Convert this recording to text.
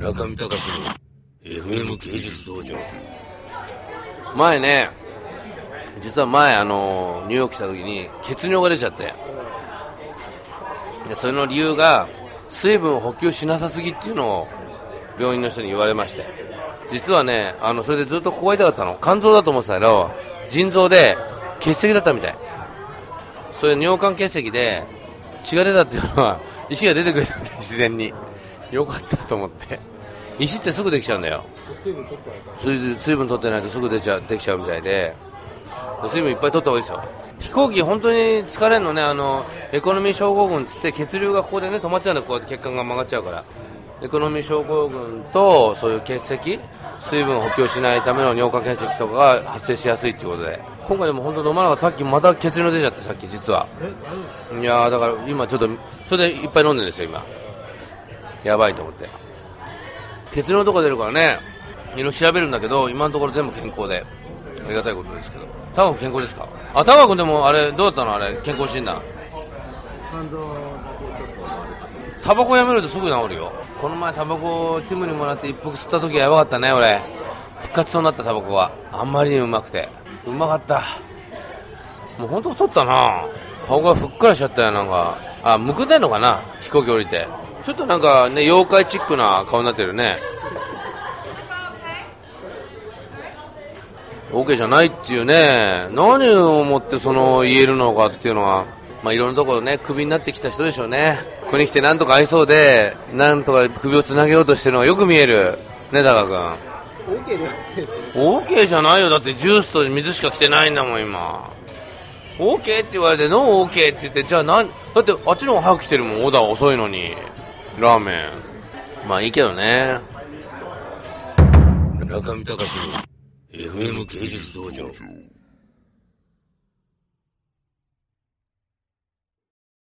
中見隆の FM 芸術道場。前ね実は前あのニューヨーク来た時に血尿が出ちゃって。でそれの理由が水分を補給しなさすぎっていうのを病院の人に言われまして。実はねあのそれでずっとここが痛かったの。肝臓だと思ってたけど腎臓で結石だったみたい。それ尿管結石で血が出たっていうのは石が出てくれたみたい自然に。よかったと思って。石ってすぐできちゃうんだよ。水分水分取ってないとすぐ出ちゃできちゃうみたいで。水分いっぱい取った方がいいですよ。飛行機本当に疲れるのね。あのエコノミー症候群つって血流がここでね止まっちゃうんだこうやって血管が曲がっちゃうから。エコノミー症候群とそういう血石水分補給しないための尿管結石とかが発生しやすいということで。今回でも本当飲まなかった。さっきまた血流出ちゃってさっき実は。いやだから今ちょっとそれでいっぱい飲んでるんですよ今。やばいと思って。血流のとこ出るからね。いろいろ調べるんだけど今のところ全部健康で。ありがたいことですけど。タワ君健康ですか？あタワ君でもあれどうだったの？あれ健康診断。タバコやめるとすぐ治るよ。この前タバコティムにもらって一服吸った時はやばかったね俺。復活そうになったタバコがあんまりにうまくて。うまかった。もう本当太ったな。顔がふっくらしちゃったよなんか。あむくんでんのかな？飛行機降りてちょっとなんかね妖怪チックな顔になってるね。OK じゃないっていうね。何をもってその言えるのかっていうのはまあいろんなところねクビになってきた人でしょうね。ここに来てなんとか合いそうでなんとか首をつなげようとしてるのがよく見える。ね高君。OK ではないですじゃないよ。だってジュースと水しか来てないんだもん今。OK って言われてノー OK って言ってじゃあなんだってあっちの方が早く来てるもん。オーダー遅いのにラーメン。まあいいけどね。中見隆の FM 芸術道場。